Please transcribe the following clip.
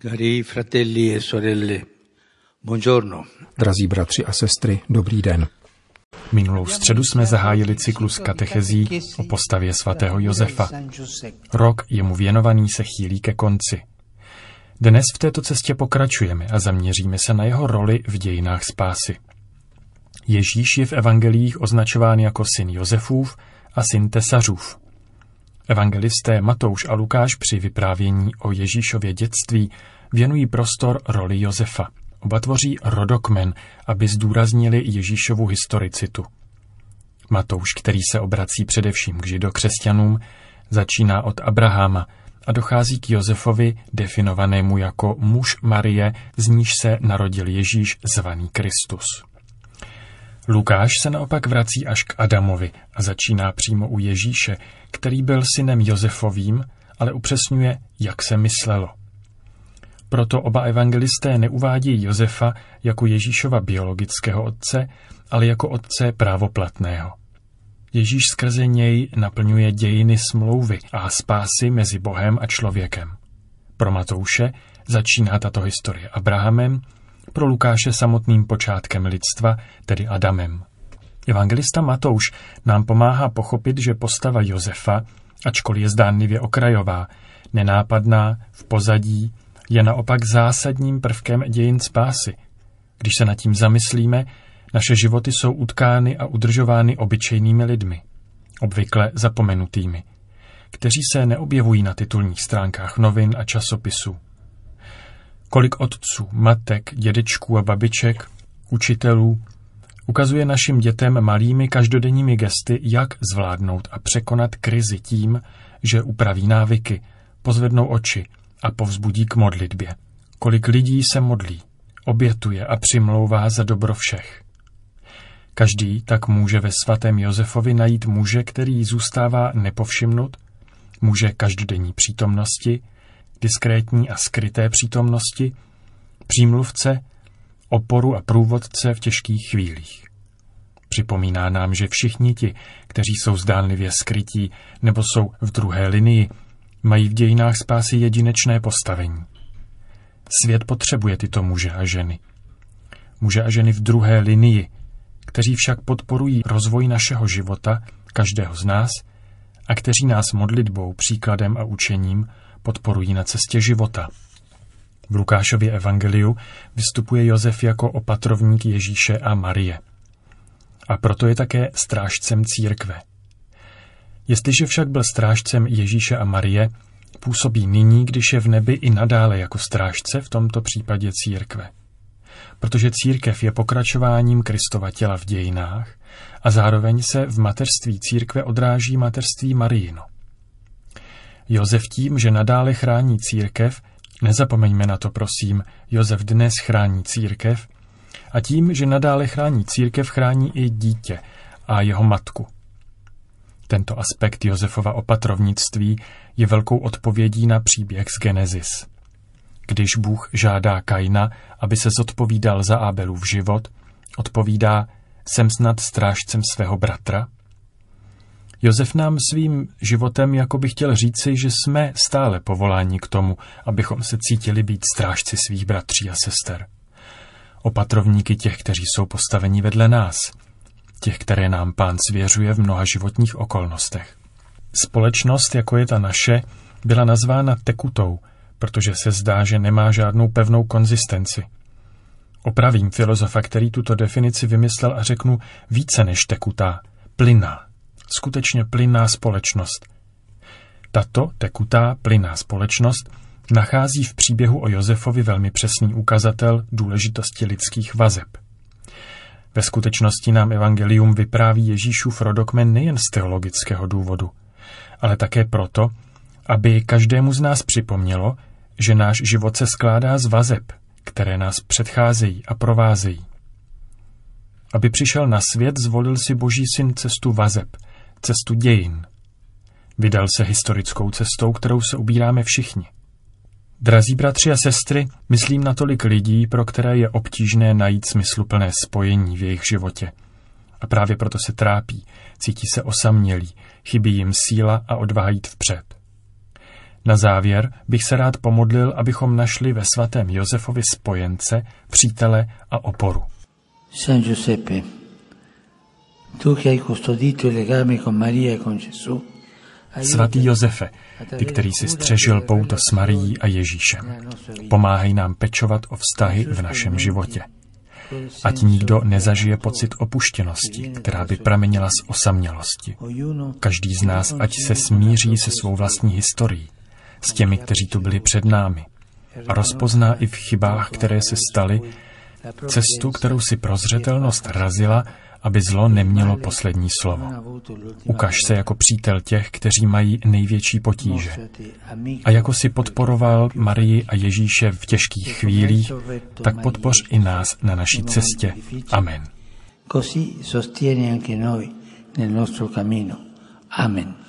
Cari fratelli e sorelle, buongiorno. Drazí bratři a sestry, dobrý den. Minulou středu jsme zahájili cyklus katechezí o postavě svatého Josefa. Rok jemu věnovaný se chýlí ke konci. Dnes v této cestě pokračujeme a zaměříme se na jeho roli v dějinách spásy. Ježíš je v evangelích označován jako syn Josefův a syn Tesařův. Evangelisté Matouš a Lukáš při vyprávění o Ježíšově dětství věnují prostor roli Josefa. Oba tvoří rodokmen, aby zdůraznili Ježíšovu historicitu. Matouš, který se obrací především k židokřesťanům, začíná od Abraháma a dochází k Josefovi, definovanému jako muž Marie, z níž se narodil Ježíš, zvaný Kristus. Lukáš se naopak vrací až k Adamovi a začíná přímo u Ježíše, který byl synem Josefovým, ale upřesňuje, jak se myslelo. Proto oba evangelisté neuvádějí Josefa jako Ježíšova biologického otce, ale jako otce právoplatného. Ježíš skrze něj naplňuje dějiny smlouvy a spásy mezi Bohem a člověkem. Pro Matouše začíná tato historie Abrahamem, pro Lukáše samotným počátkem lidstva, tedy Adamem. Evangelista Matouš nám pomáhá pochopit, že postava Josefa, ačkoliv je zdánlivě okrajová, nenápadná, v pozadí, je naopak zásadním prvkem dějin spásy. Když se nad tím zamyslíme, naše životy jsou utkány a udržovány obyčejnými lidmi, obvykle zapomenutými, kteří se neobjevují na titulních stránkách novin a časopisů. Kolik otců, matek, dědečků a babiček, učitelů ukazuje našim dětem malými každodenními gesty, jak zvládnout a překonat krizi tím, že upraví návyky, pozvednou oči a povzbudí k modlitbě. Kolik lidí se modlí, obětuje a přimlouvá za dobro všech. Každý tak může ve svatém Josefovi najít muže, který zůstává nepovšimnut, muže každodenní přítomnosti, diskrétní a skryté přítomnosti, přímluvce, oporu a průvodce v těžkých chvílích. Připomíná nám, že všichni ti, kteří jsou zdánlivě skrytí nebo jsou v druhé linii, mají v dějinách spásy jedinečné postavení. Svět potřebuje tyto muže a ženy. Muže a ženy v druhé linii, kteří však podporují rozvoj našeho života, každého z nás, a kteří nás modlitbou, příkladem a učením podporují na cestě života. V Lukášově evangeliu vystupuje Josef jako opatrovník Ježíše a Marie. A proto je také strážcem církve. Jestliže však byl strážcem Ježíše a Marie, působí nyní, když je v nebi i nadále jako strážce, v tomto případě církve. Protože církev je pokračováním Kristova těla v dějinách a zároveň se v mateřství církve odráží mateřství Marijino. Josef tím, že nadále chrání církev, nezapomeňme na to prosím, Josef dnes chrání církev, a tím, že nadále chrání církev, chrání i dítě a jeho matku. Tento aspekt Josefova opatrovnictví je velkou odpovědí na příběh z Genesis. Když Bůh žádá Kaina, aby se zodpovídal za Abelův život, odpovídá, jsem snad strážcem svého bratra? Josef nám svým životem jako by chtěl říci, že jsme stále povoláni k tomu, abychom se cítili být strážci svých bratří a sester. Opatrovníky těch, kteří jsou postaveni vedle nás, těch, které nám pán svěřuje v mnoha životních okolnostech. Společnost, jako je ta naše, byla nazvána tekutou, protože se zdá, že nemá žádnou pevnou konzistenci. Opravím filozofa, který tuto definici vymyslel a řeknu více než tekutá, plynná skutečně plynná společnost. Tato tekutá plynná společnost nachází v příběhu o Josefovi velmi přesný ukazatel důležitosti lidských vazeb. Ve skutečnosti nám evangelium vypráví Ježíšův rodokmen nejen z teologického důvodu, ale také proto, aby každému z nás připomnělo, že náš život se skládá z vazeb, které nás předcházejí a provázejí. Aby přišel na svět, zvolil si Boží syn cestu vazeb – cestu dějin. Vydal se historickou cestou, kterou se ubíráme všichni. Drazí bratři a sestry, myslím na tolik lidí, pro které je obtížné najít smysluplné spojení v jejich životě. A právě proto se trápí, cítí se osamělí, chybí jim síla a odvaha jít vpřed. Na závěr bych se rád pomodlil, abychom našli ve svatém Josefovi spojence, přítele a oporu. San Giuseppe, Svatý Josefe, ty, který si střežil pouto s Marií a Ježíšem, pomáhej nám pečovat o vztahy v našem životě. Ať nikdo nezažije pocit opuštěnosti, která by pramenila z osamělosti. Každý z nás, ať se smíří se svou vlastní historií, s těmi, kteří tu byli před námi, a rozpozná i v chybách, které se staly, cestu, kterou si prozřetelnost razila, aby zlo nemělo poslední slovo. Ukaž se jako přítel těch, kteří mají největší potíže. A jako si podporoval Marii a Ježíše v těžkých chvílích, tak podpoř i nás na naší cestě. Amen. Così sostieni anche noi nel nostro cammino. Amen.